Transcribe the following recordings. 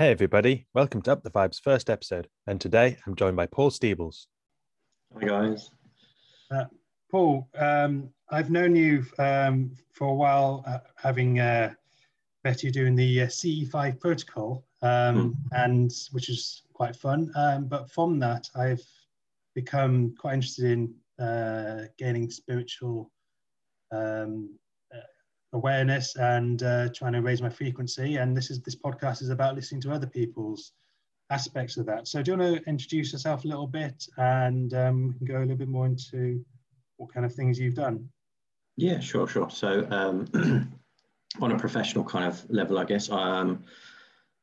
Hey, everybody, welcome to Up the Vibes first episode. And today I'm joined by Paul Steebles. Hi, guys. Uh, Paul, um, I've known you um, for a while, uh, having uh, met you doing the uh, CE5 protocol, um, mm. and which is quite fun. Um, but from that, I've become quite interested in uh, gaining spiritual um, awareness and uh, trying to raise my frequency. And this is this podcast is about listening to other people's aspects of that. So do you want to introduce yourself a little bit and um, we can go a little bit more into what kind of things you've done? Yeah, sure, sure. So um, on a professional kind of level, I guess, I. um,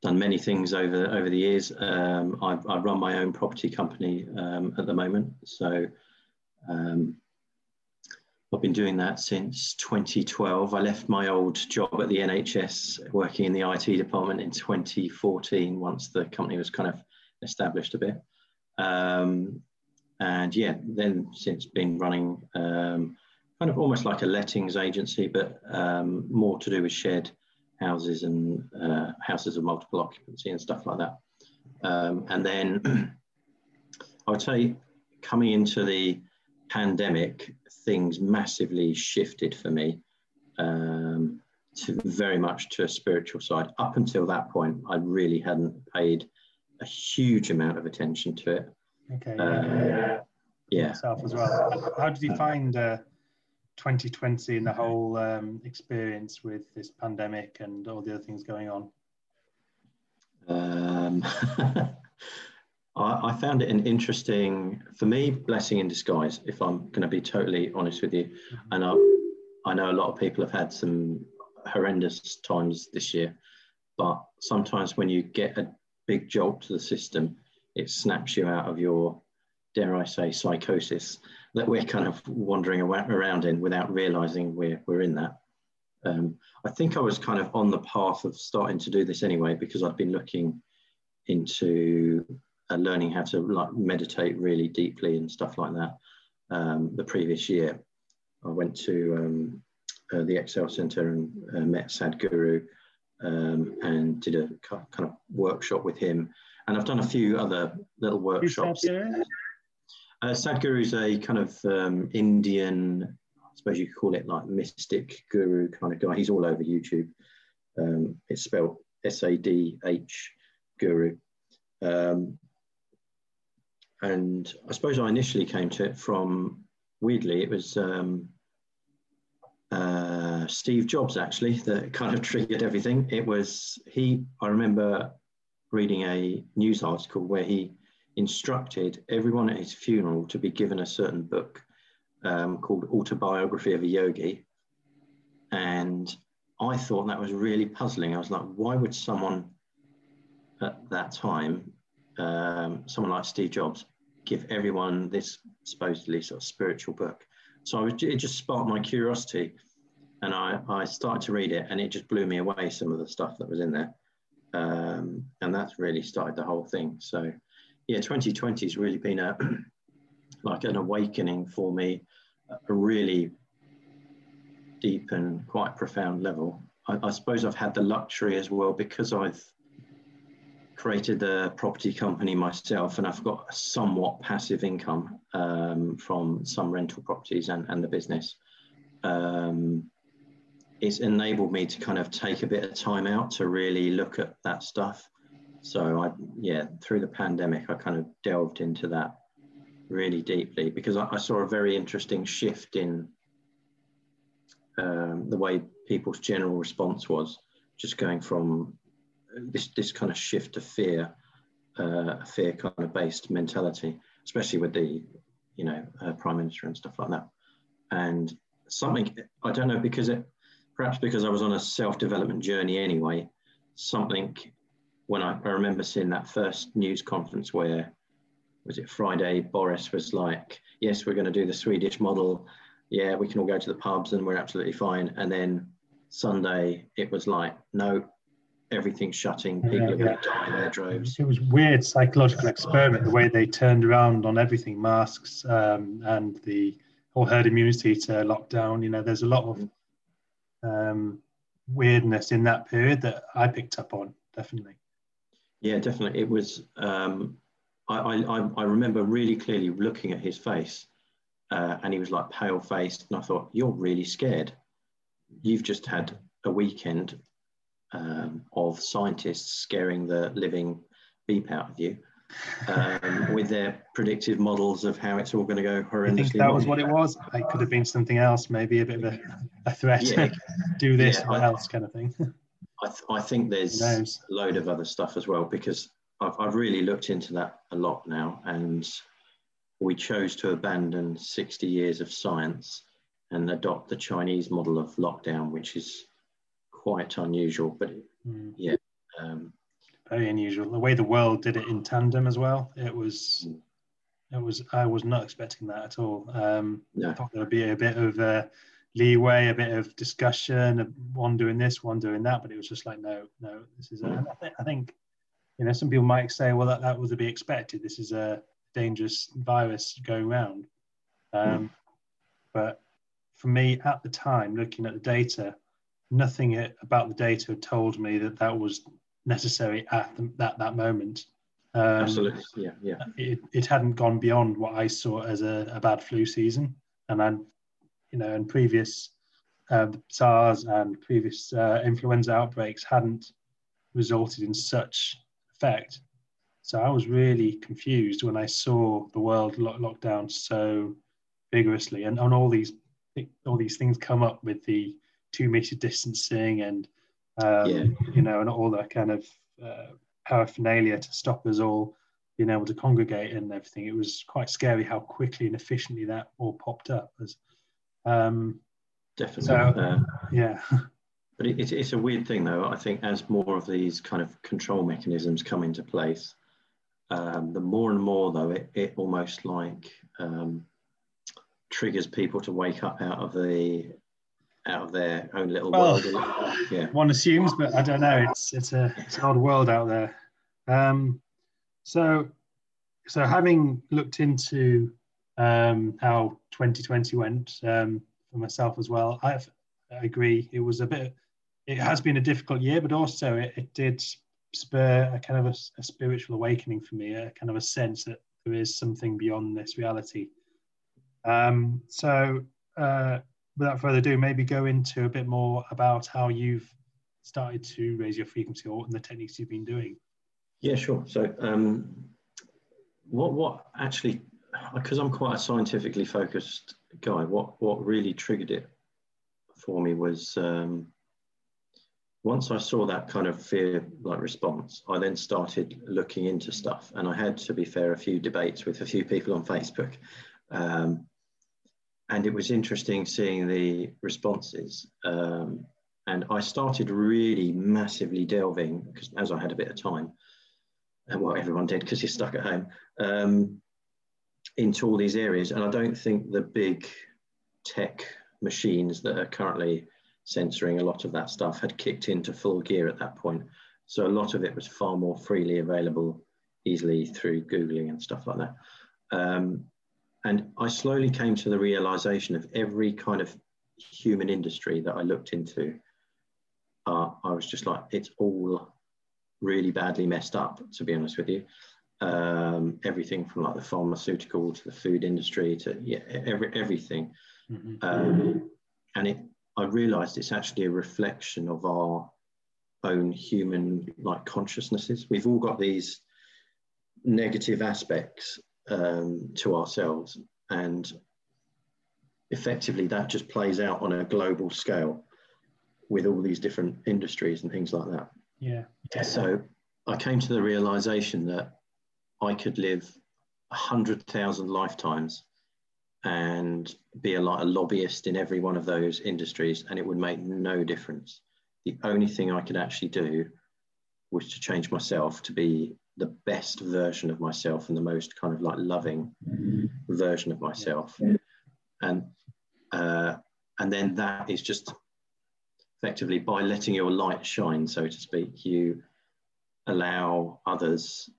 done many things over over the years. Um, I, I run my own property company um, at the moment. So um, I've been doing that since 2012. I left my old job at the NHS working in the IT department in 2014 once the company was kind of established a bit. Um, and yeah, then since been running um, kind of almost like a lettings agency, but um, more to do with shared houses and uh, houses of multiple occupancy and stuff like that. Um, and then I would say coming into the pandemic, things massively shifted for me um, to very much to a spiritual side. Up until that point, I really hadn't paid a huge amount of attention to it. Okay. Uh, yeah. Yourself as well. How did you find uh, 2020 and the whole um, experience with this pandemic and all the other things going on? Um, I, I, found it an interesting, for me, blessing in disguise, if I'm going to be totally honest with you. Mm-hmm. And I, I know a lot of people have had some horrendous times this year, but sometimes when you get a big jolt to the system, it snaps you out of your, dare I say, psychosis that we're kind of wandering around in without realizing we're, we're in that. Um, I think I was kind of on the path of starting to do this anyway because I've been looking into uh, learning how to like meditate really deeply and stuff like that. Um, the previous year, I went to um, uh, the Excel Center and uh, met Sadhguru um, and did a kind of workshop with him. And I've done a few other little workshops. Uh, Sadhguru is a kind of um, Indian, I suppose you could call it like mystic guru kind of guy. He's all over YouTube. Um, it's spelled S A D H guru. Um, and I suppose I initially came to it from weirdly it was um, uh, Steve Jobs actually that kind of triggered everything. It was he. I remember reading a news article where he instructed everyone at his funeral to be given a certain book um, called Autobiography of a Yogi, and I thought that was really puzzling. I was like, why would someone at that time um, someone like Steve Jobs give everyone this supposedly sort of spiritual book. So it just sparked my curiosity, and I, I started to read it, and it just blew me away some of the stuff that was in there, um, and that's really started the whole thing. So, yeah, 2020 has really been a like an awakening for me, a really deep and quite profound level. I, I suppose I've had the luxury as well because I've created the property company myself, and I've got a somewhat passive income um, from some rental properties and, and the business. Um, it's enabled me to kind of take a bit of time out to really look at that stuff. So I, yeah, through the pandemic, I kind of delved into that really deeply because I, I saw a very interesting shift in um, the way people's general response was, just going from this this kind of shift to fear, uh, fear kind of based mentality, especially with the you know uh, prime minister and stuff like that. And something I don't know because it perhaps because I was on a self development journey anyway. Something when I, I remember seeing that first news conference where was it Friday? Boris was like, "Yes, we're going to do the Swedish model. Yeah, we can all go to the pubs and we're absolutely fine." And then Sunday, it was like, "No, everything shutting, people yeah, are going to die in their droves. It was weird psychological experiment the way they turned around on everything, masks um, and the whole herd immunity to lockdown. You know, there's a lot of um, weirdness in that period that I picked up on, definitely. Yeah, definitely. It was. Um, I, I I remember really clearly looking at his face, uh, and he was like pale faced, and I thought, "You're really scared. You've just had a weekend um, of scientists scaring the living beep out of you." um, with their predictive models of how it's all going to go horrendously. I think that was what it was. It could have been something else, maybe a bit of a, a threat. Yeah. Do this yeah, or I, else, kind of thing. I, th- I think there's a load of other stuff as well because I've, I've really looked into that a lot now, and we chose to abandon 60 years of science and adopt the Chinese model of lockdown, which is quite unusual. But mm. yeah, um, very unusual. The way the world did it in tandem as well, it was, it was. I was not expecting that at all. Um, I thought there would be a bit of uh, leeway, a bit of discussion, one doing this, one doing that, but it was just like, no, no, this is. A, I, th- I think, you know, some people might say, well, that, that was to be expected. This is a dangerous virus going around. Um, but for me, at the time, looking at the data, nothing about the data told me that that was necessary at the, that that moment. Um, Absolutely, yeah, yeah. It, it hadn't gone beyond what I saw as a, a bad flu season, and I, you know, and previous uh, SARS and previous uh, influenza outbreaks hadn't resulted in such effect. So I was really confused when I saw the world lock, locked down so vigorously, and on all these all these things come up with the two meter distancing and um, yeah. you know, and all that kind of uh, paraphernalia to stop us all being able to congregate and everything. It was quite scary how quickly and efficiently that all popped up. As, um, Definitely. So, uh, yeah. But it, it's a weird thing, though. I think as more of these kind of control mechanisms come into place, um, the more and more, though, it, it almost like um, triggers people to wake up out of the out of their own little well, world. Yeah. One assumes, but I don't know. It's it's a it's an odd world out there. Um, so so having looked into um, how 2020 went um, for myself as well, I, I agree. It was a bit. It has been a difficult year, but also it, it did spur a kind of a, a spiritual awakening for me, a kind of a sense that there is something beyond this reality. Um, so uh, without further ado, maybe go into a bit more about how you've started to raise your frequency or and the techniques you've been doing. Yeah, sure. So, um, what what actually, because I'm quite a scientifically focused guy, what what really triggered it for me was um, once I saw that kind of fear like response, I then started looking into stuff, and I had to be fair a few debates with a few people on Facebook. Um, and it was interesting seeing the responses. Um, and I started really massively delving because as I had a bit of time, and well, everyone did because you're stuck at home, um, into all these areas. And I don't think the big tech machines that are currently censoring a lot of that stuff had kicked into full gear at that point. So a lot of it was far more freely available easily through Googling and stuff like that. Um, and I slowly came to the realization of every kind of human industry that I looked into, uh, I was just like, it's all really badly messed up, to be honest with you. Um, everything from like the pharmaceutical to the food industry to yeah, every, everything. Mm-hmm. Um, and it, I realized it's actually a reflection of our own human like consciousnesses. We've all got these negative aspects um, to ourselves. And effectively, that just plays out on a global scale with all these different industries and things like that. Yeah. So I came to the realization that I could live a hundred thousand lifetimes and be a, like a lobbyist in every one of those industries, and it would make no difference. The only thing I could actually do was to change myself to be the best version of myself and the most kind of like loving version of myself. And uh, and then that is just effectively by letting your light shine so to speak you allow others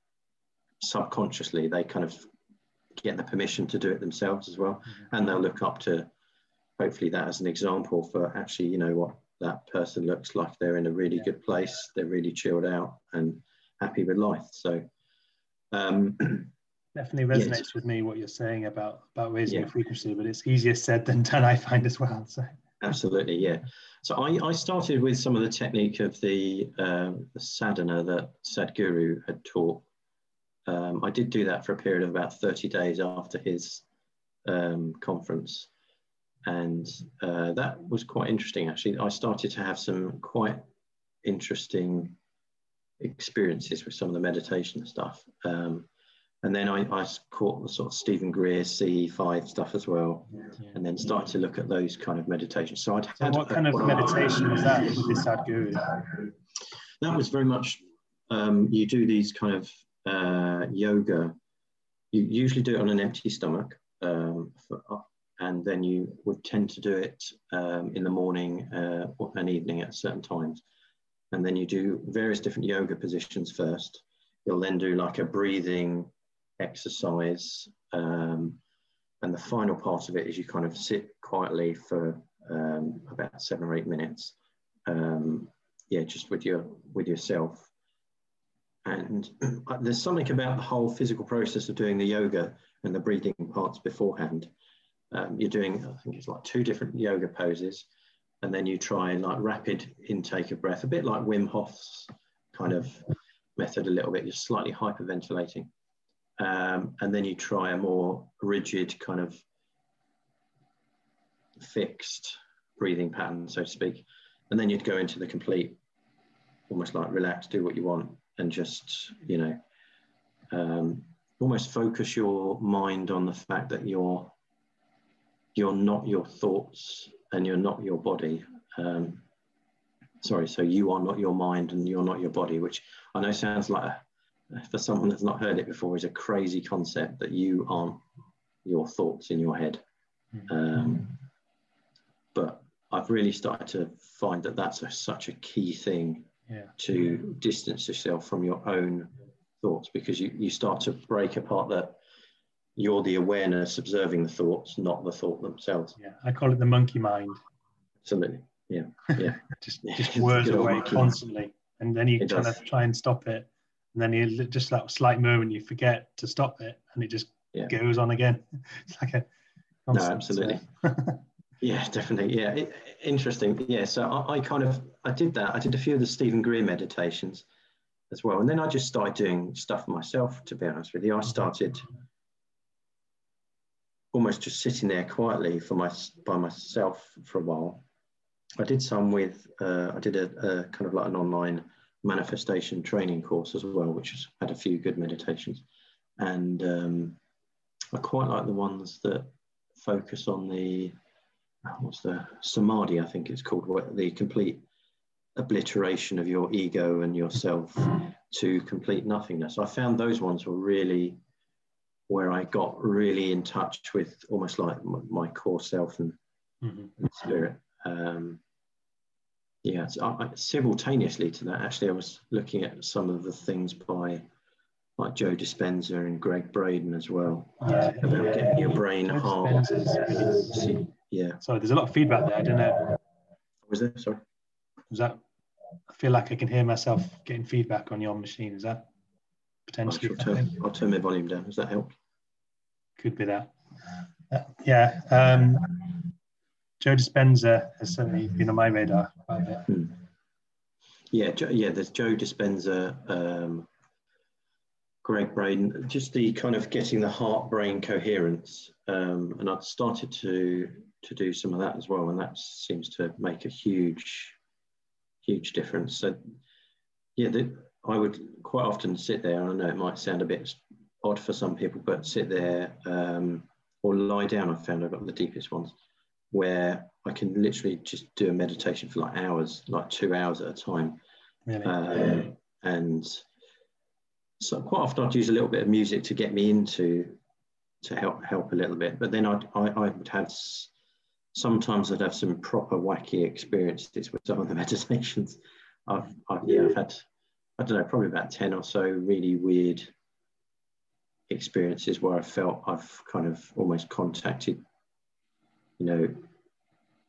subconsciously they kind of get the permission to do it themselves as well. Mm-hmm. and they'll look up to hopefully that as an example for actually you know what that person looks like they're in a really good place they're really chilled out and happy with life. So um, definitely resonates yes. with me what you're saying about about raising yeah. the frequency, but it's easier said than done. I find as well. So absolutely, yeah. So I, I started with some of the technique of the, uh, the sadhana that Sadhguru had taught. Um, I did do that for a period of about 30 days after his um, conference. And uh, that was quite interesting, actually. I started to have some quite interesting experiences with some of the meditation stuff. Um, and then I, I, caught the sort of Steven Greer CE5 stuff as well, yeah. and then started to look at those kind of meditations. So I'd had. So what kind of meditation was that with this Sadhguru? That was very much. Um, you do these kind of uh, yoga. You usually do it on an empty stomach, um, for, and then you would tend to do it um, in the morning uh, and evening at certain times. And then you do various different yoga positions first. You'll then do like a breathing exercise. Um, and the final part of it is you kind of sit quietly for um, about seven or eight minutes. Um, yeah, just with your with yourself. And there's something about the whole physical process of doing the yoga and the breathing parts beforehand. Um, you're doing, I think it's like two different yoga poses, and then you try like rapid intake of breath, a bit like Wim Hof's kind of method, a little bit. You're slightly hyperventilating, um, and then you try a more rigid kind of fixed breathing pattern, so to speak, and then you'd go into the complete, almost like relax, do what you want, and just you know. Um, almost focus your mind on the fact that you're you're not your thoughts and you're not your body. Um, sorry, so you are not your mind and you're not your body, which I know sounds like, a, for someone that's not heard it before, is a crazy concept that you aren't your thoughts in your head. Um, but I've really started to find that that's a, such a key thing yeah. to distance yourself from your own thoughts because you, you start to break apart that you're the awareness observing the thoughts, not the thought themselves. Yeah, I call it the monkey mind. Absolutely. Yeah. Yeah. just yeah. just whirs away constantly. And then you kind of try and stop it. And then you just that slight moment you forget to stop it and it just yeah. goes on again. It's like a no, uh, absolutely. yeah, definitely. Yeah. It, interesting. Yeah. So I, I kind of I did that. I did a few of the Steven Greer meditations as well. And then I just started doing stuff myself, to be honest with you. I mm-hmm. started almost just sitting there quietly for my by myself for a while. I did some with uh, I did a, a, kind of like an online manifestation training course as well, which has had a few good meditations, and um, I quite like the ones that focus on the what's the samadhi I think it's called, the complete obliteration of your ego and yourself to complete nothingness. I found those ones were really where I got really in touch with almost like my core self and, mm-hmm. and spirit. Um, yeah, so I, simultaneously to that, actually, I was looking at some of the things by like Joe Dispenza and Gregg Braden as well yeah, about yeah, getting your brain Joe hard. Yeah. Sorry, there's a lot of feedback there. I don't know. Was there? Sorry. Was that? I feel like I can hear myself getting feedback on your machine. Is that potentially? I'll turn, I'll turn my volume down. Does that help? could be that. Uh, yeah. Um, Joe Dispenza has certainly been on my radar quite a bit. Hmm. Yeah, yeah. There's Joe Dispenza, um, Gregg Braden, just the kind of getting the heart-brain coherence, um, and I've started to to do some of that as well, and that seems to make a huge, huge difference. So, yeah, the, I would quite often sit there, and I know it might sound a bit odd for some people, but sit there um, or lie down. I've found I've got the deepest ones where I can literally just do a meditation for like hours, like two hours at a time. Really? Um, and so quite often I'd use a little bit of music to get me into to help help a little bit. But then I'd, I, I would have sometimes I'd have some proper wacky experiences with some of the meditations. I've, I've yeah I've had I don't know probably about ten or so really weird experiences where I felt I've kind of almost contacted, you know,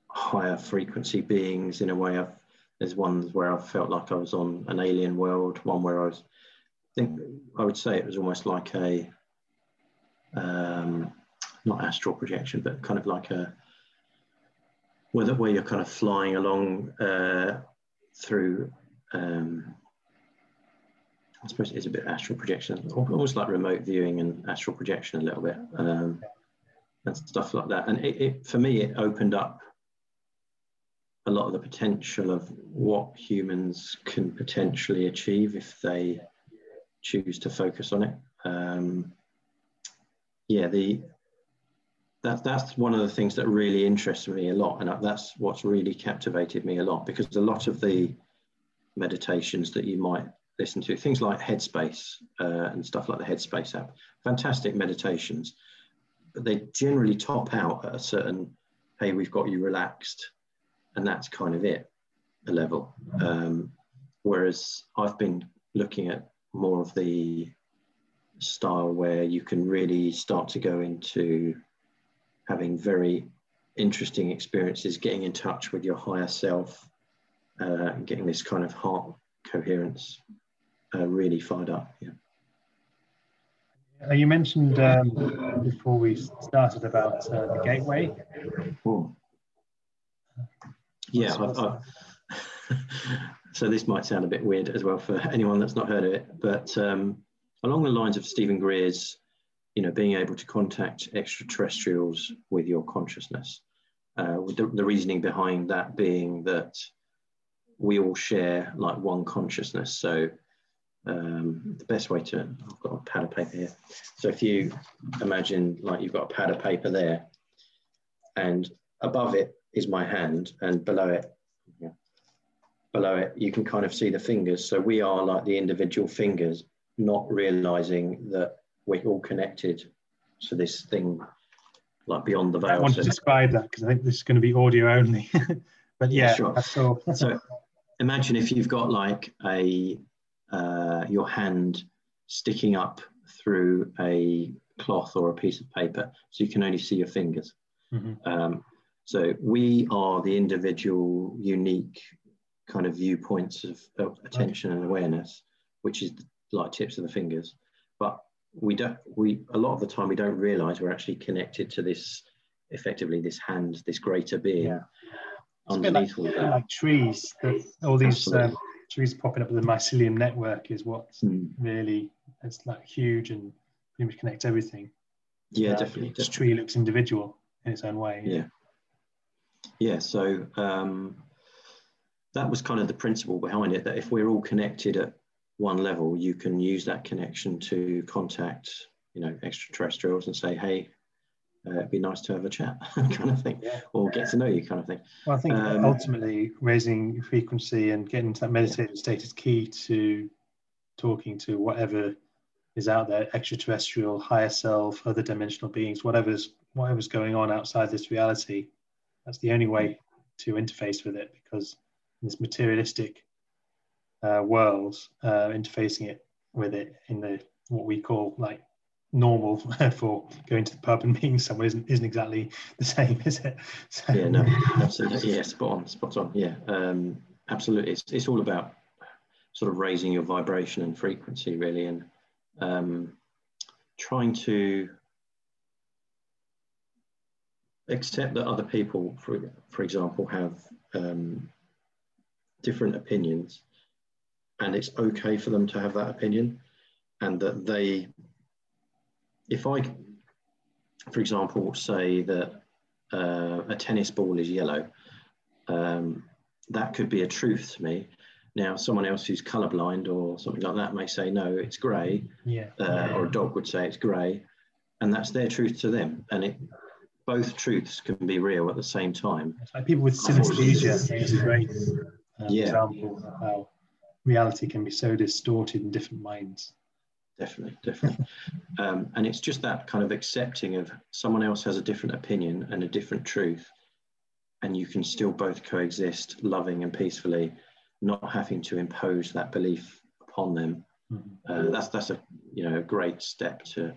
higher frequency beings in a way. I've, there's ones where I felt like I was on an alien world, one where I was I think I would say it was almost like a um, not astral projection, but kind of like a where, where you're kind of flying along uh, through. Um, I suppose it is a bit astral projection, almost like remote viewing and astral projection a little bit, um, and stuff like that. And it, it, for me, it opened up a lot of the potential of what humans can potentially achieve if they choose to focus on it. Um, yeah, the that that's one of the things that really interests me a lot, and that's what's really captivated me a lot because a lot of the meditations that you might listen to, things like Headspace uh, and stuff like the Headspace app, fantastic meditations, but they generally top out at a certain, hey, we've got you relaxed, and that's kind of it, a level. Um, whereas I've been looking at more of the style where you can really start to go into having very interesting experiences, getting in touch with your higher self, uh, getting this kind of heart coherence uh, really fired up. Yeah. Uh, you mentioned um, before we started about uh, the gateway. Ooh. Yeah, I've, I've so this might sound a bit weird as well for anyone that's not heard of it, but um, along the lines of Steven Greer's, you know, being able to contact extraterrestrials with your consciousness. Uh, the, the reasoning behind that being that we all share like one consciousness. So um, the best way to, I've got a pad of paper here. So if you imagine like you've got a pad of paper there and above it is my hand and below it below it, you can kind of see the fingers. So we are like the individual fingers, not realizing that we're all connected to this thing, like beyond the veil. I want to describe that because I think this is going to be audio only. but yeah, sure. so imagine if you've got like a uh, your hand sticking up through a cloth or a piece of paper, so you can only see your fingers. Mm-hmm. Um, so we are the individual, unique kind of viewpoints of, of attention and awareness, which is like tips of the fingers. But we don't, we, a lot of the time we don't realize we're actually connected to this, effectively this hand, this greater being yeah. underneath like, all that. Like trees, all these um, trees popping up with the mycelium network is what's mm. really, it's like huge and pretty much connects everything. Yeah, uh, definitely. Each definitely. tree looks individual in its own way. Yeah. Yeah. So um, that was kind of the principle behind it that if we're all connected at one level, you can use that connection to contact, you know, extraterrestrials and say, hey, uh, it'd be nice to have a chat, kind of thing, yeah. or get to know you, kind of thing. Well, I think um, ultimately raising frequency and getting into that meditative yeah. state is key to talking to whatever is out there, extraterrestrial, higher self, other dimensional beings, whatever's whatever's going on outside this reality. That's the only way to interface with it because this materialistic uh, world, uh, interfacing it with it in the what we call like normal for going to the pub and meeting someone isn't isn't exactly the same, is it? So, yeah, no, absolutely. Yeah, spot on, spot on. Yeah, um, absolutely. It's it's all about sort of raising your vibration and frequency, really, and um, trying to accept that other people, for for example, have um, different opinions and it's okay for them to have that opinion and that they if i for example say that uh, a tennis ball is yellow um, that could be a truth to me now someone else who's colorblind or something like that may say no it's gray yeah. Uh, or a dog would say it's gray and that's their truth to them and it both truths can be real at the same time like people with synesthesia is a great um, yeah. example of how reality can be so distorted in different minds. Definitely, definitely. um, and it's just that kind of accepting of someone else has a different opinion and a different truth, and you can still both coexist loving and peacefully, not having to impose that belief upon them. Mm-hmm. Uh, that's that's a you know a great step to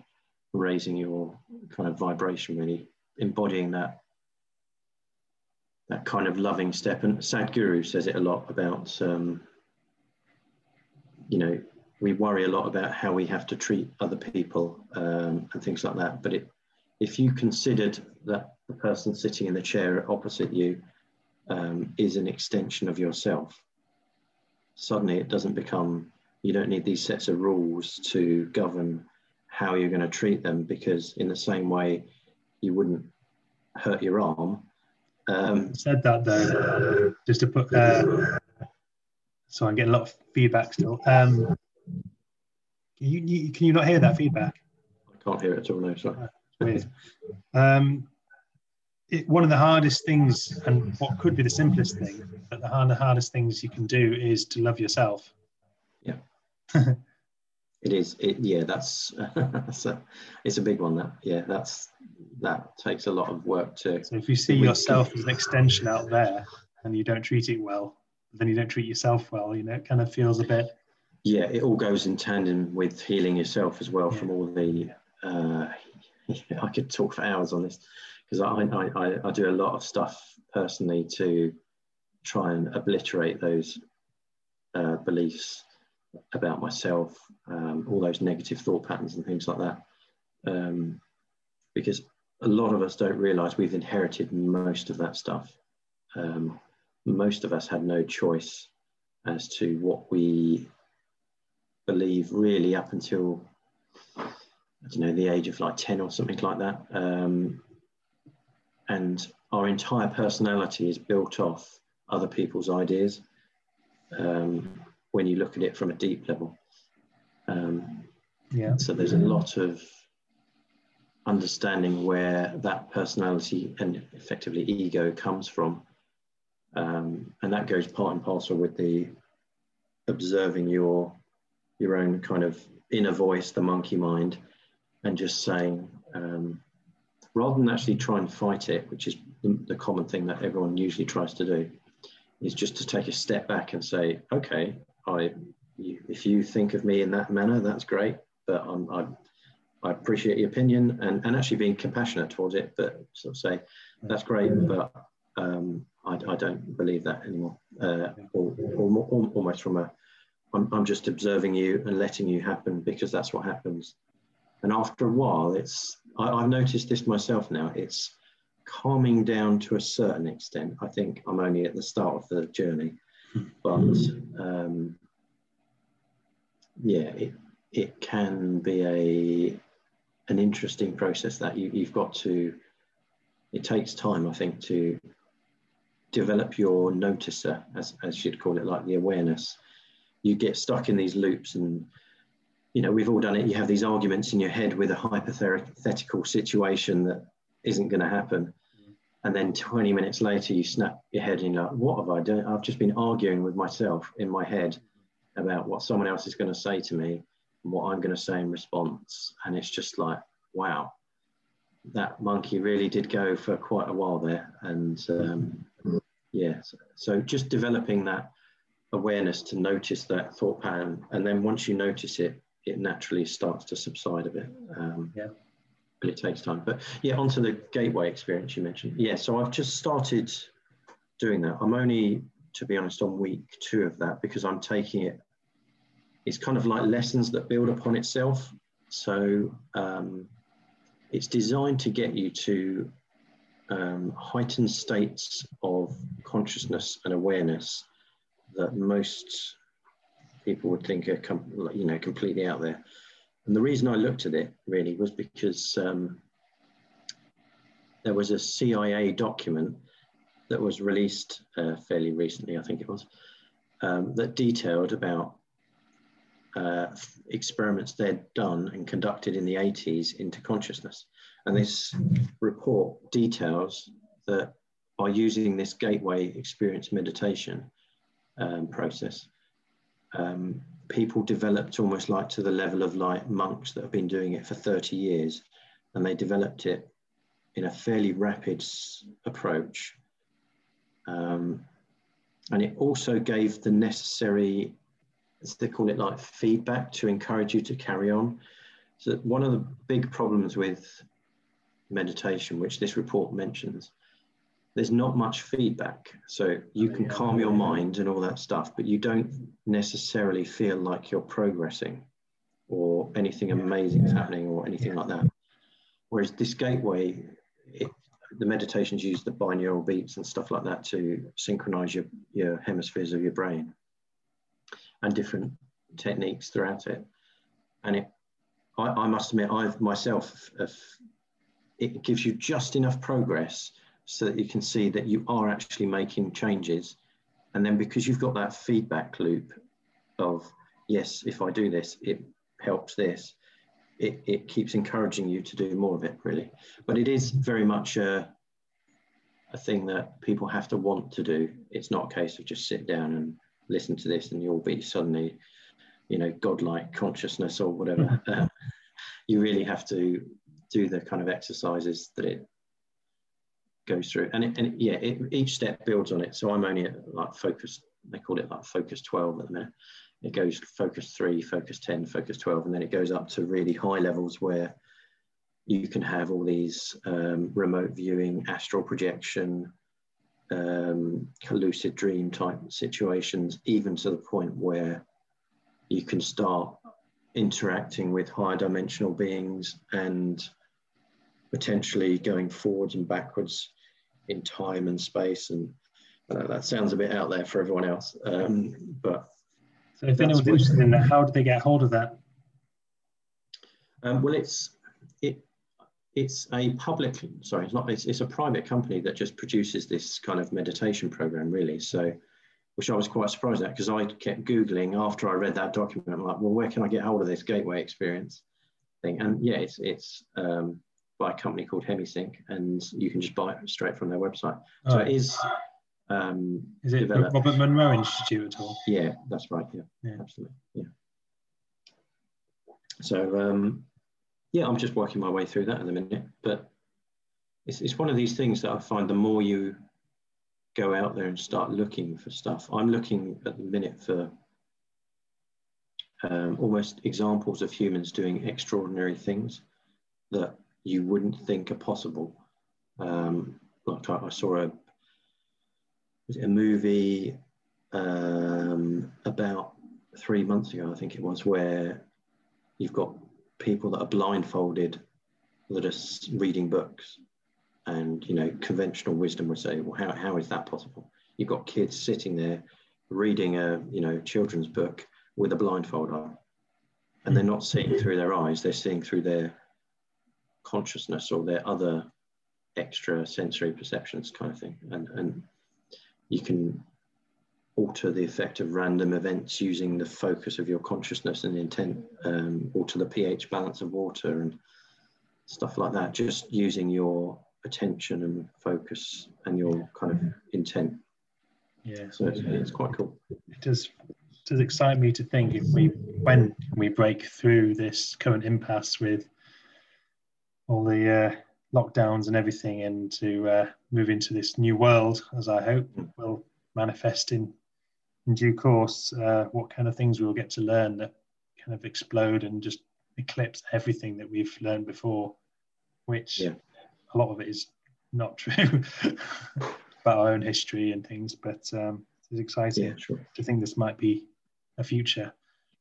raising your kind of vibration, really embodying that that kind of loving step. And Sadhguru says it a lot about, um, you know, we worry a lot about how we have to treat other people um, and things like that. But it, if you considered that the person sitting in the chair opposite you um, is an extension of yourself, suddenly it doesn't become, you don't need these sets of rules to govern how you're going to treat them because, in the same way, you wouldn't hurt your arm. Um, said that though, just to put, uh, so I'm getting a lot of feedback still. Um, can you, you, can you not hear that feedback? I can't hear it at all. now, sorry. weird. Um, it, one of the hardest things, and what could be the simplest thing, but the, hard, the hardest things you can do is to love yourself. Yeah. it is. It, yeah, that's that's a, it's a big one. That yeah, that's that takes a lot of work to. So if you see yourself as an extension out there, and you don't treat it well, then you don't treat yourself well. You know, it kind of feels a bit. Yeah, it all goes in tandem with healing yourself as well yeah. from all the. Uh, I could talk for hours on this because I, I, I do a lot of stuff personally to try and obliterate those uh, beliefs about myself, um, all those negative thought patterns and things like that. Um, because a lot of us don't realize we've inherited most of that stuff. Um, most of us had no choice as to what we believe really up until I don't know the age of like 10 or something like that. Um, and our entire personality is built off other people's ideas um, when you look at it from a deep level. Um, yeah. So there's a lot of understanding where that personality and effectively ego comes from. Um, and that goes part and parcel with the observing your your own kind of inner voice, the monkey mind, and just saying, um, rather than actually try and fight it, which is the, common thing that everyone usually tries to do, is just to take a step back and say, okay, I, if you think of me in that manner, that's great, but I'm, I, I appreciate your opinion and, and actually being compassionate towards it, but sort of say, that's great, but um, I, I, don't believe that anymore. Uh, or, or, or, almost from a, I'm, I'm just observing you and letting you happen because that's what happens. And after a while, it's I, have noticed this myself now. It's calming down to a certain extent. I think I'm only at the start of the journey, but um, yeah, it it can be a an interesting process that you, you've got to. It takes time, I think, to develop your noticer, as as you'd call it, like the awareness. You get stuck in these loops and you know, we've all done it. You have these arguments in your head with a hypothetical situation that isn't going to happen. And then 20 minutes later, you snap your head and you're like, what have I done? I've just been arguing with myself in my head about what someone else is going to say to me and what I'm going to say in response. And it's just like, wow, that monkey really did go for quite a while there. And um, yeah, so, so just developing that awareness to notice that thought pattern. And then once you notice it, it naturally starts to subside a bit. Um, yeah. But it takes time. But yeah, onto the gateway experience you mentioned. Yeah, so I've just started doing that. I'm only, to be honest, on week two of that because I'm taking it. It's kind of like lessons that build upon itself. So um, it's designed to get you to um, heightened states of consciousness and awareness that most people would think are you know completely out there. And the reason I looked at it really was because um, there was a CIA document that was released uh, fairly recently, I think it was, um, that detailed about uh, experiments they'd done and conducted in the 80s into consciousness. And this report details that by using this gateway experience meditation um, process, um, people developed almost like to the level of like monks that have been doing it for 30 years and they developed it in a fairly rapid approach. Um, and it also gave the necessary as they call it like feedback to encourage you to carry on. So one of the big problems with meditation which this report mentions there's not much feedback. So you can calm your mind and all that stuff, but you don't necessarily feel like you're progressing or anything amazing is happening or anything like that. Whereas this gateway, it, the meditations use the binaural beats and stuff like that to synchronize your, your hemispheres of your brain and different techniques throughout it. And it, I, I must admit, I've myself, have, it gives you just enough progress so that you can see that you are actually making changes. And then because you've got that feedback loop of, yes, if I do this, it helps this, it, it keeps encouraging you to do more of it, really. But it is very much a, a thing that people have to want to do. It's not a case of just sit down and listen to this and you'll be suddenly, you know, godlike consciousness or whatever. uh, you really have to do the kind of exercises that it goes through. And, it, and yeah it, each step builds on it. So i'm only at like focus they call it like focus 12 at the minute. It goes focus 3 focus 10 focus 12 and then it goes up to really high levels where you can have all these um, remote viewing astral projection um, lucid dream type situations even to the point where you can start interacting with higher dimensional beings and potentially going forwards and backwards in time and space. And that sounds a bit out there for everyone else. Um, but so, if anyone's interested in that, how do they get hold of that? Um, well, it's it it's a public sorry, it's not it's, it's a private company that just produces this kind of meditation program, really. So which I was quite surprised at because I kept Googling after I read that document. I'm like, well, where can I get hold of this gateway experience thing? And yeah, it's, it's um, by a company called Hemi-Sync, and you can just buy it straight from their website. Oh. So it is. Um, is it developed. Robert Monroe Institute at all? Yeah, that's right. Yeah, yeah. absolutely. Yeah. So um, yeah, I'm just working my way through that in a minute, but it's, it's one of these things that I find the more you go out there and start looking for stuff. I'm looking at the minute for um, almost examples of humans doing extraordinary things that you wouldn't think are possible. Um, like I, I, saw a a movie um, about three months ago, I think it was, where you've got people that are blindfolded that are reading books and you know conventional wisdom would say well how, how is that possible you've got kids sitting there reading a you know children's book with a blindfold on and they're not seeing through their eyes they're seeing through their consciousness or their other extra sensory perceptions kind of thing and and you can alter the effect of random events using the focus of your consciousness and intent um, alter the ph balance of water and stuff like that just using your attention and focus and your kind of intent. Yeah. So it's, it's quite cool. It does does excite me to think if we when we break through this current impasse with all the uh, lockdowns and everything and to uh, move into this new world as I hope mm. will manifest in in due course uh, what kind of things we'll get to learn that kind of explode and just eclipse everything that we've learned before which yeah a lot of it is not true about our own history and things, but um, it's exciting yeah, sure. to think this might be a future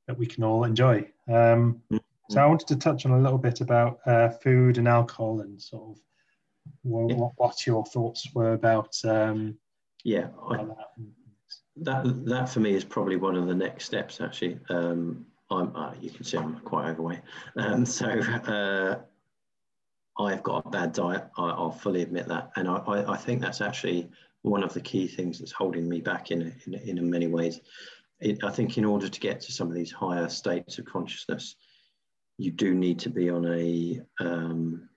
that we can all enjoy. Um, mm-hmm. So I wanted to touch on a little bit about uh, food and alcohol and sort of what, yeah. what your thoughts were about. Um, yeah, I, that. that that for me is probably one of the next steps. Actually, um, I'm uh, you can see I'm quite overweight, um, so uh, I've got a bad diet. I, will fully admit that, and I, I, I, think that's actually one of the key things that's holding me back in in, in many ways. It, I think in order to get to some of these higher states of consciousness, you do need to be on a um,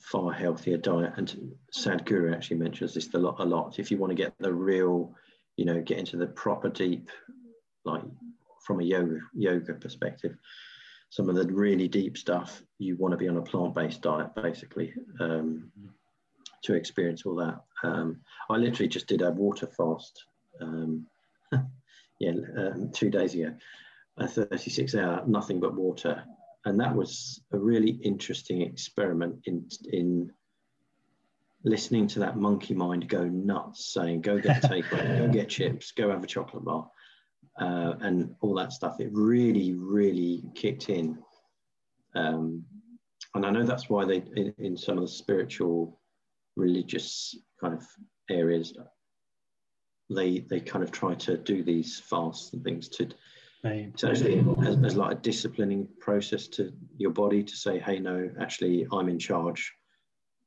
far healthier diet. And Sadhguru actually mentions this a lot. A lot. If you want to get the real, you know, get into the proper deep, like from a yoga yoga perspective, some of the really deep stuff, you want to be on a plant-based diet, basically, um, to experience all that. Um, I literally just did a water fast, um, yeah, um, two days ago, a 36 hour, nothing but water. And that was a really interesting experiment in, in listening to that monkey mind go nuts, saying, "Go get a takeaway, go get chips, go have a chocolate bar," uh, and all that stuff. It really, really kicked in, um, and I know that's why they, in, in some of the spiritual, religious kind of areas, they they kind of try to do these fasts and things to. So actually, as, as like a disciplining process to your body to say, "Hey, no, actually, I'm in charge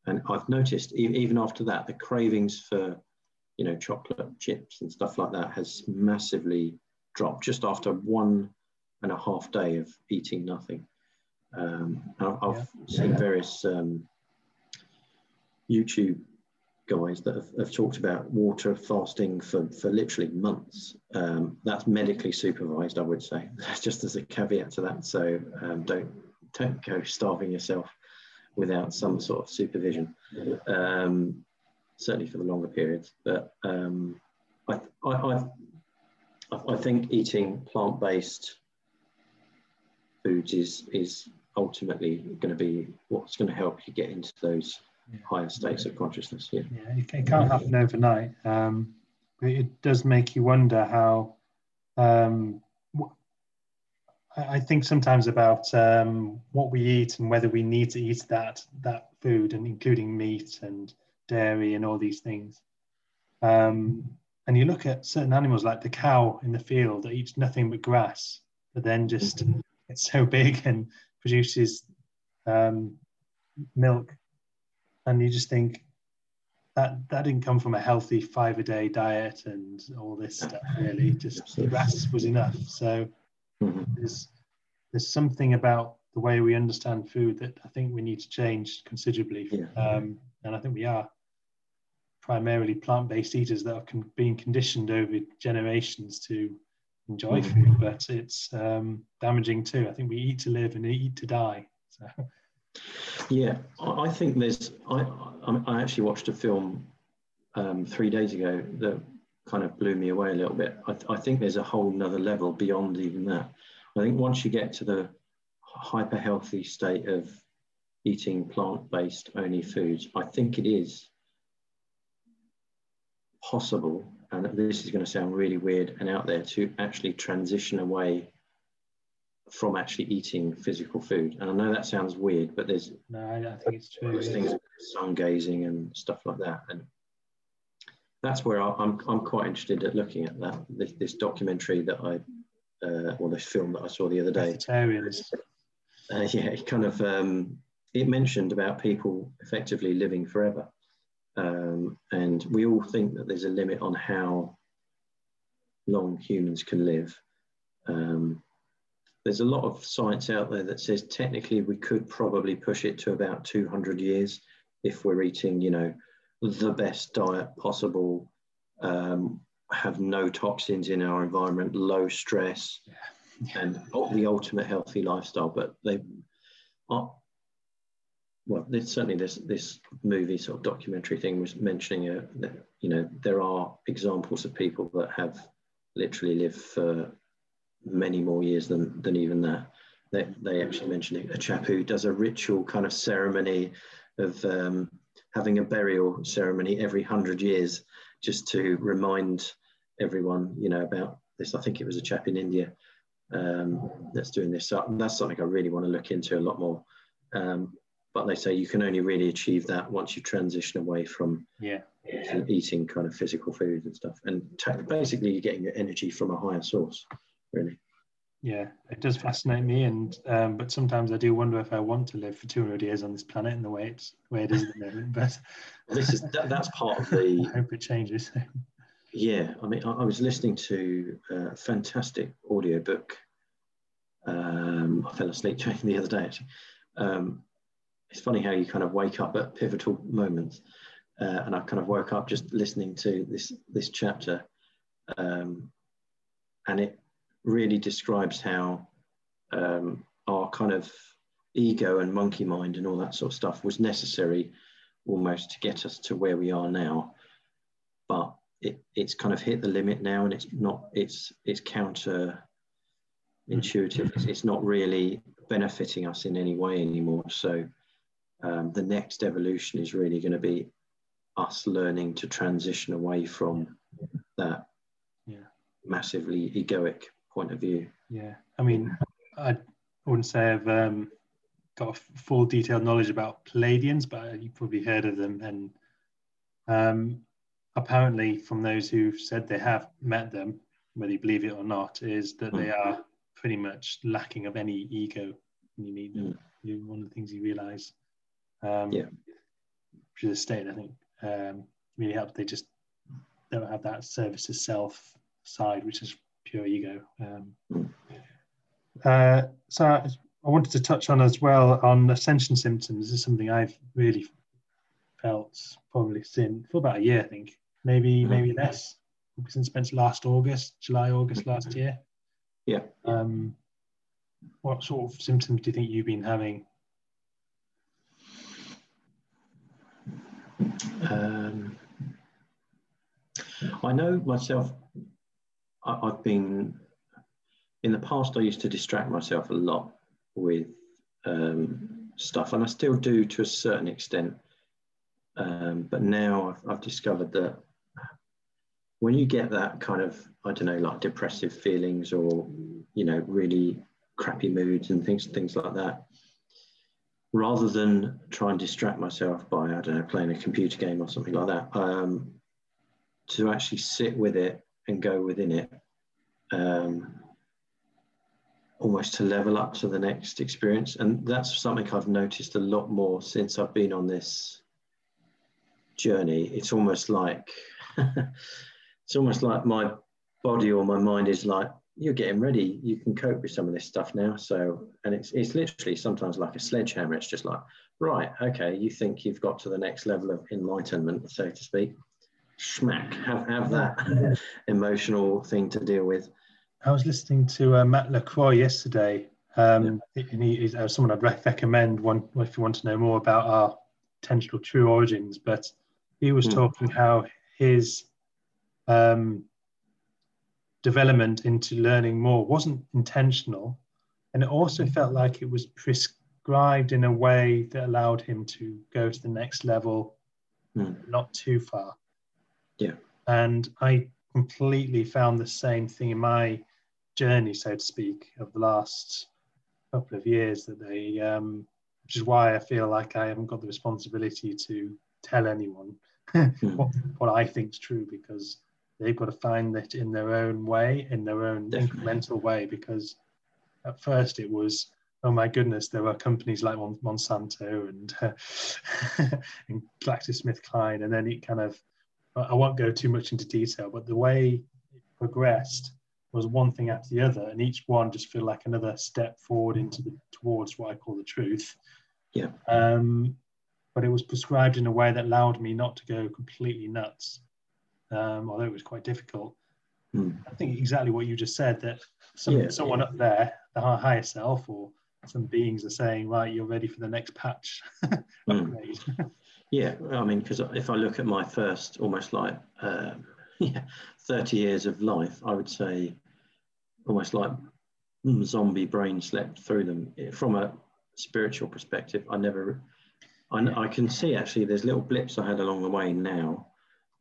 and I've noticed even after that, the cravings for, you know, chocolate chips and stuff like that has massively dropped just after one and a half day of eating nothing. Um, I've, yeah. seen various um, YouTube guys that have, have, talked about water fasting for, for literally months. Um, that's medically supervised, I would say. just as a caveat to that. So um, don't don't go starving yourself without some sort of supervision, um, certainly for the longer periods. But um, I, I, I, I, think eating plant-based foods is is ultimately going to be what's going to help you get into those yeah. higher states of consciousness. Yeah, yeah it can't happen overnight. Um, it does make you wonder how um, I think sometimes about um, what we eat and whether we need to eat that that food, and including meat and dairy and all these things. Um, and you look at certain animals like the cow in the field that eats nothing but grass, but then just gets so big and produces um, milk, and you just think that that didn't come from a healthy five a day diet and all this stuff. Really, just grass was enough. So Mm-hmm. There's there's something about the way we understand food that I think we need to change considerably. Yeah. Um, and I think we are primarily plant-based eaters that have con- been conditioned over generations to enjoy mm-hmm. food, but it's um, damaging too. I think we eat to live and eat to die. So. Yeah, I think there's. I I actually watched a film um, three days ago that kind of blew me away a little bit. I, I think there's a whole nother level beyond even that. I think once you get to the hyper healthy state of eating plant based only foods, I think it is possible, and this is going to sound really weird and out there, to actually transition away from actually eating physical food. And I know that sounds weird, but there's no, I think it's true. There's things sun gazing and stuff like that, and that's where I'm, I'm quite interested at looking at that this, this documentary that I uh, or this film that I saw the other day. Uh, yeah, it kind of um, it mentioned about people effectively living forever, um, and we all think that there's a limit on how long humans can live. Um, there's a lot of science out there that says technically we could probably push it to about 200 years if we're eating, you know, the best diet possible, um, have no toxins in our environment, low stress, yeah. and the ultimate healthy lifestyle. But they are, well, there's certainly this this movie sort of documentary thing was mentioning uh, that you know there are examples of people that have literally lived for many more years than than even that. They, they actually mentioned a chap who does a ritual kind of ceremony of um, having a burial ceremony every hundred years just to remind everyone, you know, about this. I think it was a chap in India um, that's doing this. So that's something I really want to look into a lot more. Um, but they say you can only really achieve that once you transition away from yeah. eating kind of physical food and stuff. And t- basically, you're getting your energy from a higher source, really yeah, it does fascinate me, and um, but sometimes I do wonder if I want to live for 200 years on this planet in the way it's way it is at the moment. But this is that, that's part of the. I hope it changes. yeah, I mean, I, I was listening to a fantastic audiobook. Um, I fell asleep during the other day. Actually, um, it's funny how you kind of wake up at pivotal moments, uh, and I kind of woke up just listening to this this chapter, um, and it really describes how um, our kind of ego and monkey mind and all that sort of stuff was necessary almost to get us to where we are now. But it, it's kind of hit the limit now and it's not, it's, it's counter intuitive. It's, it's not really benefiting us in any way anymore. So um, the next evolution is really going to be us learning to transition away from that Yeah. massively egoic point of view. Yeah, I mean, I wouldn't say I've um, got a full detailed knowledge about Pleiadians, but you've probably heard of them. And um, apparently, from those who've said they have met them, whether you believe it or not, is that they are pretty much lacking of any ego when you meet them. You, one of the things you realize. Um, Yeah. Which is a state, I think, um, really helps. They just don't have that service to self side, which is pure ego. Um, uh, so I wanted to touch on as well on ascension symptoms. This is something I've really felt probably since for about a year, I think, maybe Mhm. maybe less, since since last August, July, August last year. Yeah. Um, what sort of symptoms do you think you've been having? Um, I know myself, I, I've been, in the past, I used to distract myself a lot with um, stuff, and I still do to a certain extent. Um, but now I've, I've discovered that when you get that kind of, I don't know, like depressive feelings or, you know, really crappy moods and things, things like that, rather than try and distract myself by I don't know playing a computer game or something like that, um, to actually sit with it and go within it, um, almost to level up to the next experience, and that's something I've noticed a lot more since I've been on this journey. It's almost like it's almost like my body or my mind is like you're getting ready. You can cope with some of this stuff now. So, and it's it's literally sometimes like a sledgehammer. It's just like, right, okay, you think you've got to the next level of enlightenment, so to speak. Smack, have have that emotional thing to deal with. I was listening to uh, Matt Lacroix yesterday, um, and he is uh, someone I'd recommend one if you want to know more about our potential true origins. But he was Hmm. talking how his um, development into learning more wasn't intentional, and it also felt like it was prescribed in a way that allowed him to go to the next level, Hmm. not too far. Yeah. And I completely found the same thing in my journey, so to speak, of the last couple of years. That they, um, which is why I feel like I haven't got the responsibility to tell anyone what, what I think is true because they've got to find it in their own way, in their own Definitely. incremental way. Because at first it was, oh my goodness, there were companies like Monsanto and uh, and GlaxoSmithKline, and then it kind of, I won't go too much into detail, but the way it progressed was one thing after the other, and each one just feel like another step forward into the towards what I call the truth. Yeah. Um, but it was prescribed in a way that allowed me not to go completely nuts, um, although it was quite difficult. Hmm. I think exactly what you just said that some, Yeah. someone up there, the higher self, or some beings are saying, right, you're ready for the next patch Hmm. Yeah, I mean, because if I look at my first almost like um, yeah, 30 years of life, I would say almost like mm, zombie brain slept through them. From a spiritual perspective, I never, I, I can see actually there's little blips I had along the way now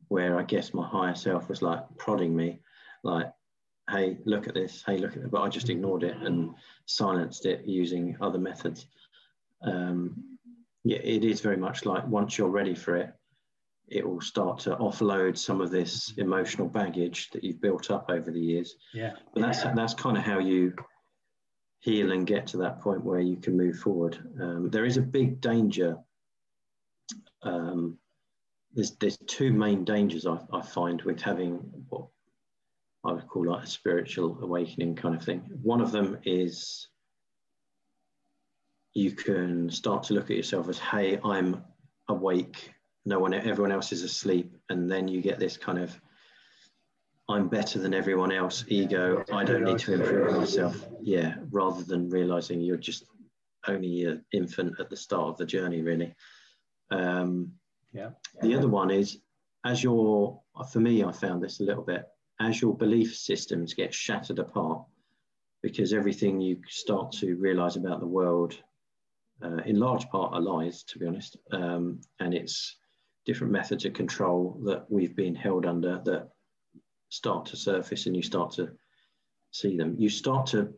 where I guess my higher self was like prodding me, like, hey, look at this, hey, look at it. But I just ignored it and silenced it using other methods. Um, yeah, it is very much like once you're ready for it, it will start to offload some of this emotional baggage that you've built up over the years. yeah. But that's that's kind of how you heal and get to that point where you can move forward. Um, there is a big danger. Um, there's there's two main dangers I, I find with having what I would call like a spiritual awakening kind of thing. One of them is you can start to look at yourself as, hey, I'm awake. No one, everyone else is asleep, and then you get this kind of, I'm better than everyone else. Ego. I don't need to improve myself. Yeah, rather than realizing you're just only an infant at the start of the journey, really. Um, Yeah. The other one is, as your, for me, I found this a little bit. As your belief systems get shattered apart, because everything you start to realize about the world uh, in large part are lies, to be honest. Um, and it's different methods of control that we've been held under that start to surface and you start to see them. You start to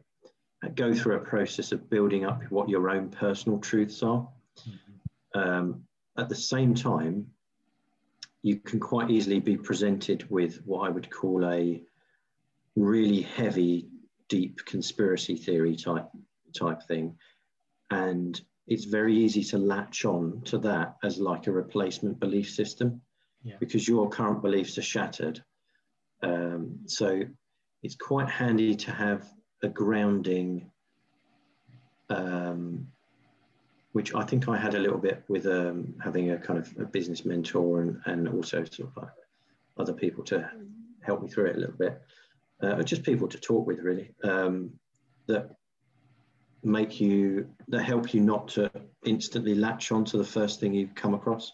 go through a process of building up what your own personal truths are. Mm-hmm. Um, at the same time, you can quite easily be presented with what I would call a really heavy, deep conspiracy theory type type thing, and it's very easy to latch on to that as like a replacement belief system yeah. because your current beliefs are shattered. Um, so it's quite handy to have a grounding, um, which I think I had a little bit with um, having a kind of a business mentor and, and also sort of like other people to help me through it a little bit. Uh, just people to talk with, really, um, that make you that help you not to instantly latch on to the first thing you come across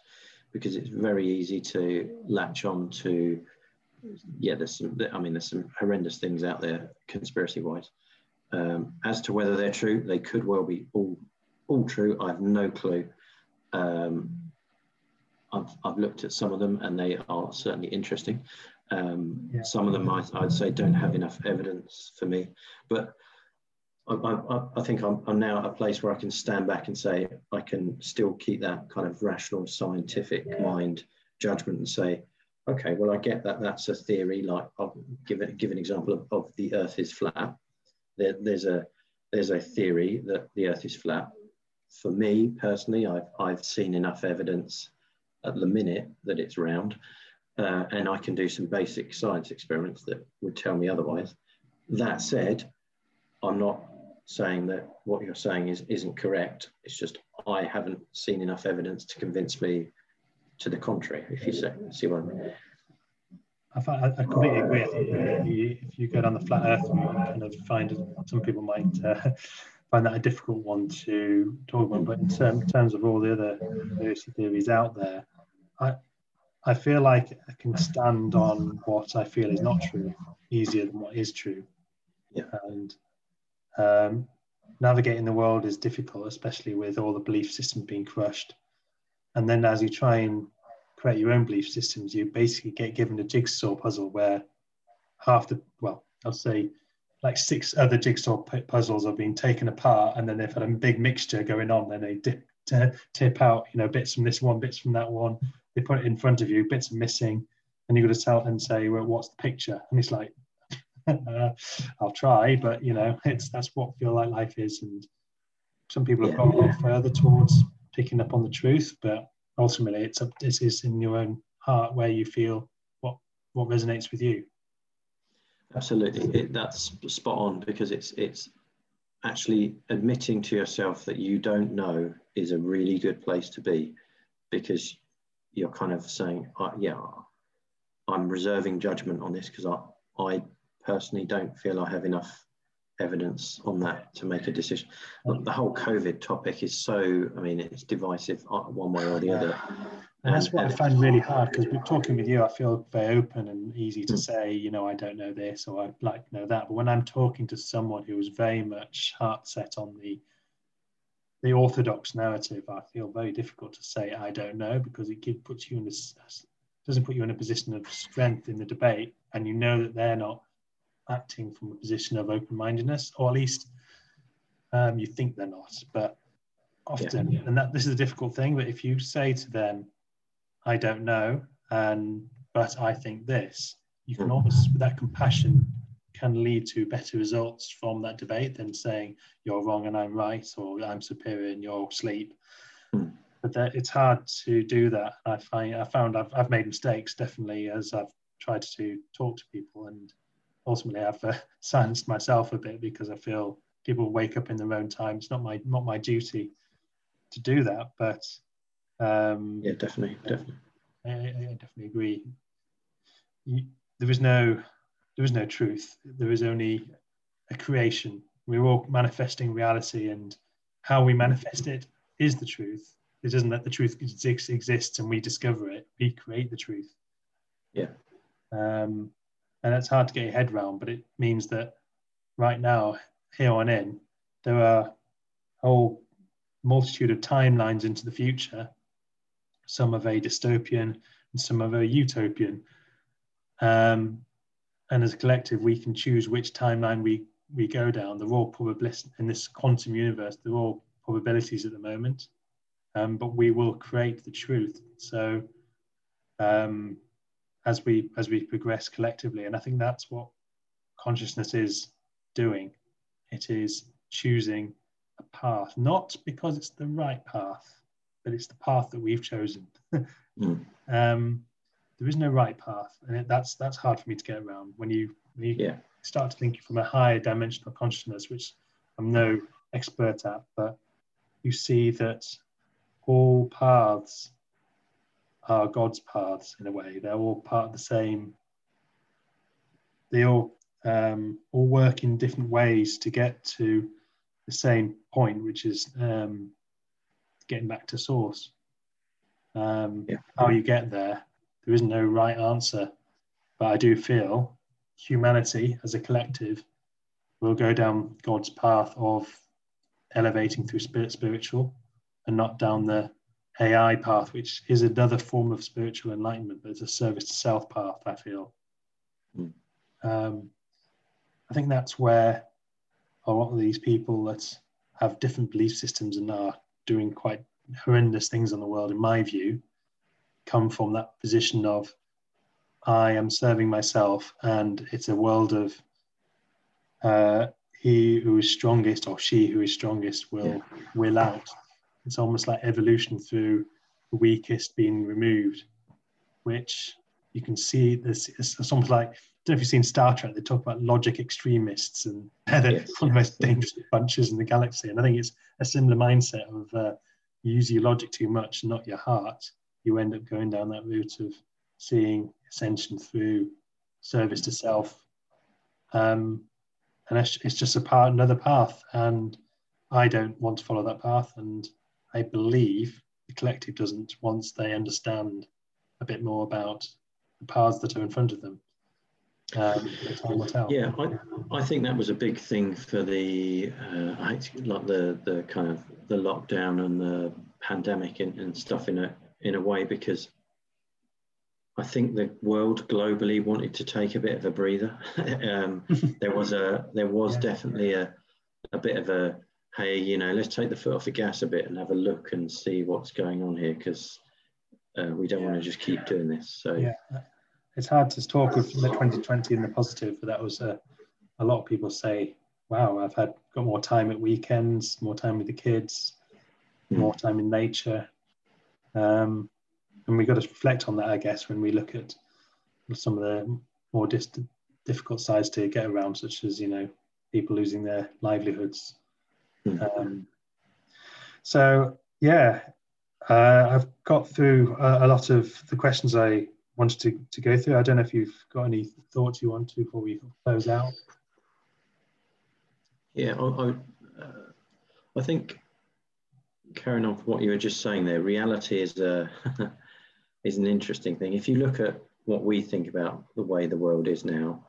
because it's very easy to latch on to yeah there's some i mean there's some horrendous things out there conspiracy wise um, as to whether they're true they could well be all all true. I have no clue. Um, I've, I've looked at some of them and they are certainly interesting. Um, yeah. some of them I, i'd say don't have enough evidence for me but I, I, I, think I'm, I'm now at a place where I can stand back and say I can still keep that kind of rational, scientific yeah. mind judgment and say, okay, well, I get that that's a theory. Like I'll give it, give an example of, of the Earth is flat. There, there's a there's a theory that the Earth is flat. For me personally, I've I've seen enough evidence at the minute that it's round, uh, and I can do some basic science experiments that would tell me otherwise. That said, I'm not saying that what you're saying is isn't correct. It's just I haven't seen enough evidence to convince me to the contrary. If you say, see what I mean. I, find, I completely agree. If you, if you go down the flat Earth route, you kind of find some people might uh, find that a difficult one to talk about. But in term, terms of all the other conspiracy theories out there, I I feel like I can stand on what I feel is not true easier than what is true. Yeah. And um, navigating the world is difficult, especially with all the belief systems being crushed. And then as you try and create your own belief systems, you basically get given a jigsaw puzzle where half the, well, I'll say like six other jigsaw puzzles are being taken apart and then they've had a big mixture going on. Then they dip, tip out, you know, bits from this one, bits from that one. They put it in front of you, bits are missing. And you've got to tell and say, well, what's the picture? And it's like, I'll try, but you know, it's that's what feel like life is. And some people have gone a lot further towards picking up on the truth, but ultimately, it's up. This is in your own heart where you feel what what resonates with you. Absolutely, it, that's spot on because it's it's actually admitting to yourself that you don't know is a really good place to be because you're kind of saying, uh, yeah, I'm reserving judgment on this because I, I personally don't feel I have enough evidence on that to make a decision. The whole COVID topic is so, I mean, it's divisive uh, one way or the other. And that's what I find really hard because we're talking with you, I feel very open and easy to say, you know, I don't know this or I'd like to know that. But when I'm talking to someone who is very much heart set on the the orthodox narrative, I feel very difficult to say I don't know because it puts you in this doesn't put you in a position of strength in the debate, and you know that they're not acting from a position of open-mindedness, or at least um, you think they're not. But often, yeah. and that this is a difficult thing. But if you say to them, "I don't know," and but I think this, you can hmm. almost with that compassion can lead to better results from that debate than saying you're wrong and I'm right, or I'm superior and you're asleep. Mm. But that, it's hard to do that. I find I found I've, I've made mistakes definitely as I've tried to talk to people and ultimately I've uh, silenced myself a bit because I feel people wake up in their own time. It's not my not my duty to do that, but um, yeah, definitely, definitely. I, I definitely agree. You, there is no there is no truth. There is only a creation. We're all manifesting reality, and how we manifest it is the truth. It doesn't that the truth exist, exists and we discover it. We create the truth. Yeah. Um, and that's hard to get your head around. But it means that right now, here on in, there are a whole multitude of timelines into the future. some are very dystopian, and some are very utopian. Um, and as a collective, we can choose which timeline we we go down. They're all in this quantum universe. They're all probabilities at the moment, um, but we will create the truth. So um, as we as we progress collectively, and I think that's what consciousness is doing. It is choosing a path, not because it's the right path, but it's the path that we've chosen. mm. um, there is no right path, and it, that's that's hard for me to get around when you when you yeah. start to think from a higher dimensional consciousness, which I'm no expert at, but you see that all paths are God's paths in a way. They're all part of the same. They all um, all work in different ways to get to the same point, which is um, getting back to source. Um, yeah. How you get there, there isn't no right answer, but I do feel humanity as a collective will go down God's path of elevating through spirit spiritual and not down the AI path, which is another form of spiritual enlightenment, but it's a service to self path, I feel. Mm. Um, I think that's where a lot of these people that have different belief systems and are doing quite horrendous things in the world, in my view, come from that position of I am serving myself, and it's a world of uh, he who is strongest or she who is strongest will yeah. will out. It's almost like evolution through the weakest being removed, which you can see this. It's, almost like I don't know if you've seen Star Trek, they talk about logic extremists and they're yes. one of the most dangerous bunches in the galaxy. And I think it's a similar mindset of uh, you use your logic too much, not your heart. You end up going down that route of seeing ascension through service to self. Um, and it's, it's just a part, another path. And I don't want to follow that path. And I believe the collective doesn't once they understand a bit more about the paths that are in front of them. Um, yeah, I, I think that was a big thing for the uh, like the the kind of the lockdown and the pandemic and, and stuff in a in a way because I think the world globally wanted to take a bit of a breather. um, there was a there was definitely a a bit of a hey, you know, let's take the foot off the gas a bit and have a look and see what's going on here because uh, we don't yeah. want to just keep doing this. So yeah, it's hard to talk of the 2020 and the positive, but that was a, a lot of people say, wow, I've had got more time at weekends, more time with the kids, mm. more time in nature. Um, and we've got to reflect on that, I guess, when we look at some of the more distant, difficult sides to get around, such as, you know, people losing their livelihoods. Mm. Um, so, yeah, uh, I've got through a, a, lot of the questions I wanted to, to go through. I don't know if you've got any thoughts you want to before we close out. Yeah, I, I, uh, I think carrying on from what you were just saying there, reality is a is an interesting thing. If you look at what we think about the way the world is now,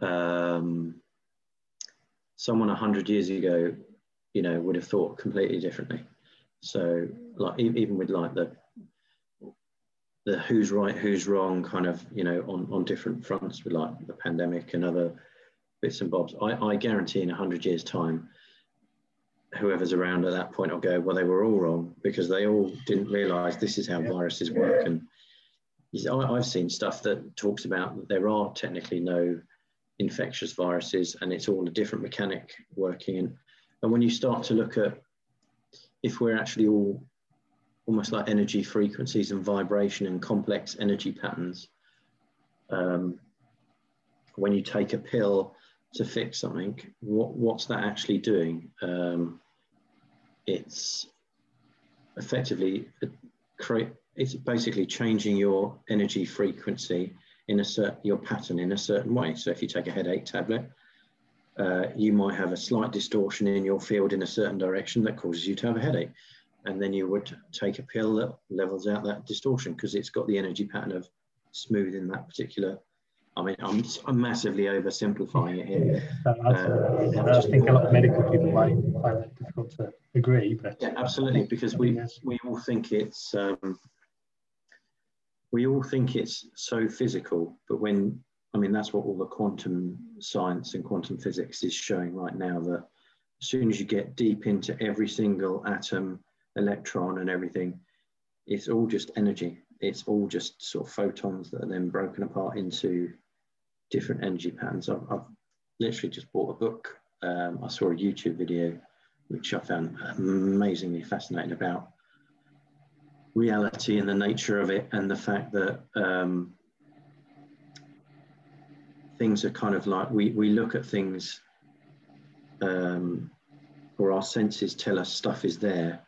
um, someone a hundred years ago, you know, would have thought completely differently. So, like even with like the the who's right, who's wrong kind of, you know, on, on different fronts with like the pandemic and other bits and bobs. I, I guarantee in 100 years' time, whoever's around at that point will go, well, they were all wrong because they all didn't realize this is how viruses work. And I've seen stuff that talks about that there are technically no infectious viruses and it's all a different mechanic working. And, and when you start to look at if we're actually all almost like energy frequencies and vibration and complex energy patterns. Um, when you take a pill to fix something, what, what's that actually doing? Um, it's effectively create. It's basically changing your energy frequency in a certain your pattern in a certain way. So if you take a headache tablet, uh, you might have a slight distortion in your field in a certain direction that causes you to have a headache and then you would take a pill that levels out that distortion because it's got the energy pattern of smoothing that particular. I mean, I'm, I'm massively oversimplifying it here. Uh, I just think a lot of medical people might find that difficult to agree. But yeah, absolutely, because we we all think it's um, we all think it's so physical, but when I mean that's what all the quantum science and quantum physics is showing right now. That as soon as you get deep into every single atom, electron, and everything, it's all just energy. It's all just sort of photons that are then broken apart into different energy patterns. I've, I've literally just bought a book. Um, I saw a YouTube video which I found amazingly fascinating about reality and the nature of it, and the fact that um, things are kind of like we, we look at things um, or our senses tell us stuff is there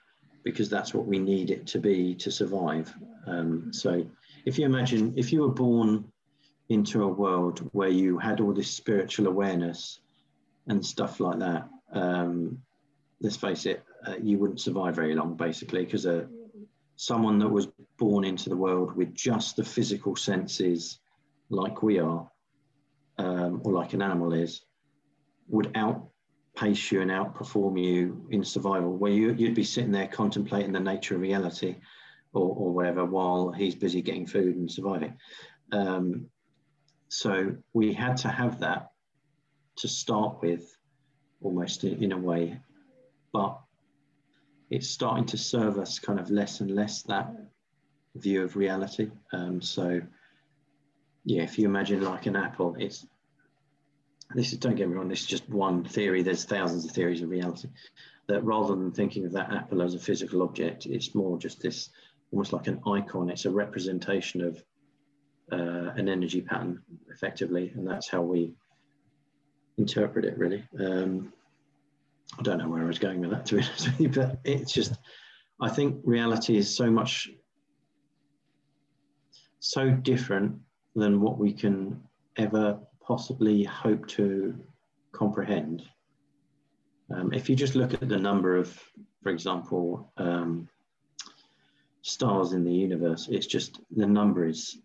because that's what we need it to be to survive. Um, so if you imagine if you were born into a world where you had all this spiritual awareness and stuff like that, um, let's face it, uh, you wouldn't survive very long, basically, because uh, someone that was born into the world with just the physical senses, like we are, um, or like an animal is, would outpace you and outperform you in survival, where you, would be sitting there contemplating the nature of reality or, or whatever while he's busy getting food and surviving. Um, so we had to have that to start with, almost in, in a way but it's starting to serve us kind of less and less that view of reality. Um, so, yeah, if you imagine like an apple, it's this is don't get me wrong, this is just one theory. There's thousands of theories of reality. That rather than thinking of that apple as a physical object, it's more just this almost like an icon. It's a representation of uh, an energy pattern, effectively, and that's how we interpret it, really. Um, I don't know where I was going with that, to be honest with you, but it's just, I think reality is so much, so different than what we can ever possibly hope to comprehend. Um, if you just look at the number of, for example, um, stars in the universe, it's just the number is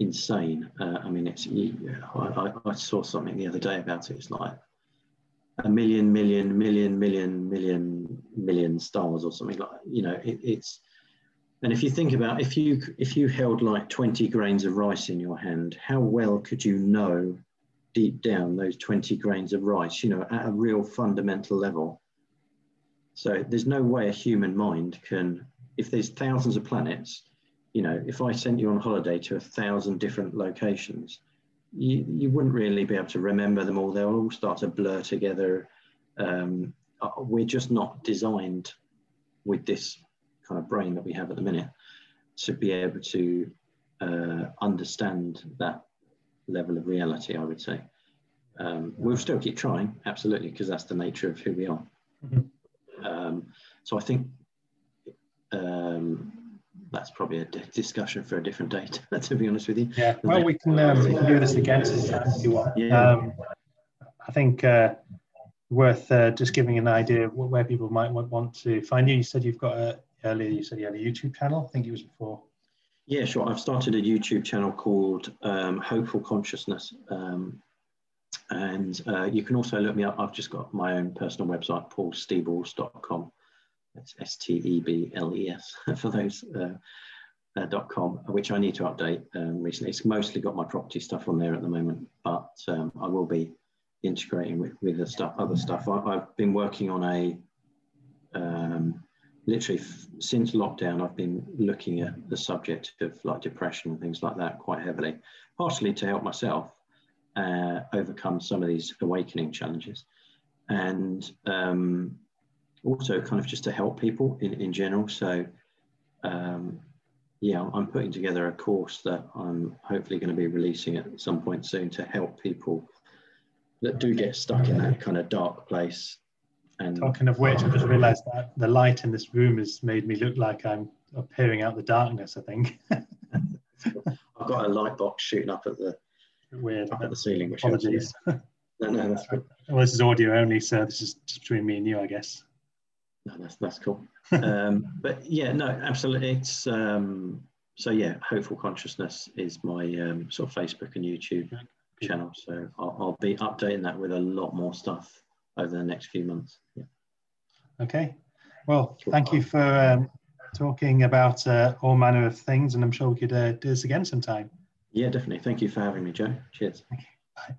insane. Uh, I mean, it's I, I, saw something the other day about it. It's like a million, million, million, million, million, million stars or something like you know it, it's and if you think about if you if you held like 20 grains of rice in your hand how well could you know deep down those 20 grains of rice you know at a real fundamental level so there's no way a human mind can if there's thousands of planets you know if i sent you on holiday to a thousand different locations you, you wouldn't really be able to remember them all. They'll all start to blur together. Um, uh, we're just not designed with this kind of brain that we have at the minute to be able to uh, understand that level of reality, I would say. Um, we'll still keep trying, absolutely, because that's the nature of who we are. Mm-hmm. Um, so I think um, that's probably a discussion for a different date, to be honest with you. Yeah, well, we can, um, we can do this again if you want. Yeah. Um, I think uh, worth uh, just giving an idea of where people might want to find you. You said you've got a, earlier, you said you had a YouTube channel. I think it was before. Yeah, sure. I've started a YouTube channel called um, Hopeful Consciousness. Um, and uh, you can also look me up. I've just got my own personal website, paulstebles.com. It's S T E B L E S for those. Uh, uh, .com, which I need to update um, recently. It's mostly got my property stuff on there at the moment, but um, I will be integrating with, with the stuff, other stuff. I, have been working on a, um, literally since lockdown, I've been looking at the subject of like depression and things like that quite heavily, partially to help myself uh, overcome some of these awakening challenges. And um, also kind of just to help people in, in general. So um, yeah, I'm putting together a course that I'm hopefully going to be releasing at some point soon to help people that do get stuck in that kind of dark place. And talking of which, I just realised that the light in this room has made me look like I'm appearing out the darkness. I think I've got a light box shooting up at the weird up at the ceiling. Which apologies. no, no, that's good. Well, this is audio only, so this is just between me and you, I guess. No, that's that's cool. um, but yeah, no, absolutely. It's um, so yeah. Hopeful consciousness is my um, sort of Facebook and YouTube channel. So I'll, I'll, be updating that with a lot more stuff over the next few months. Yeah. Okay. Well, thank you for um, talking about uh, all manner of things, and I'm sure we could uh, do this again sometime. Yeah, definitely. Thank you for having me, Joe. Cheers. Bye.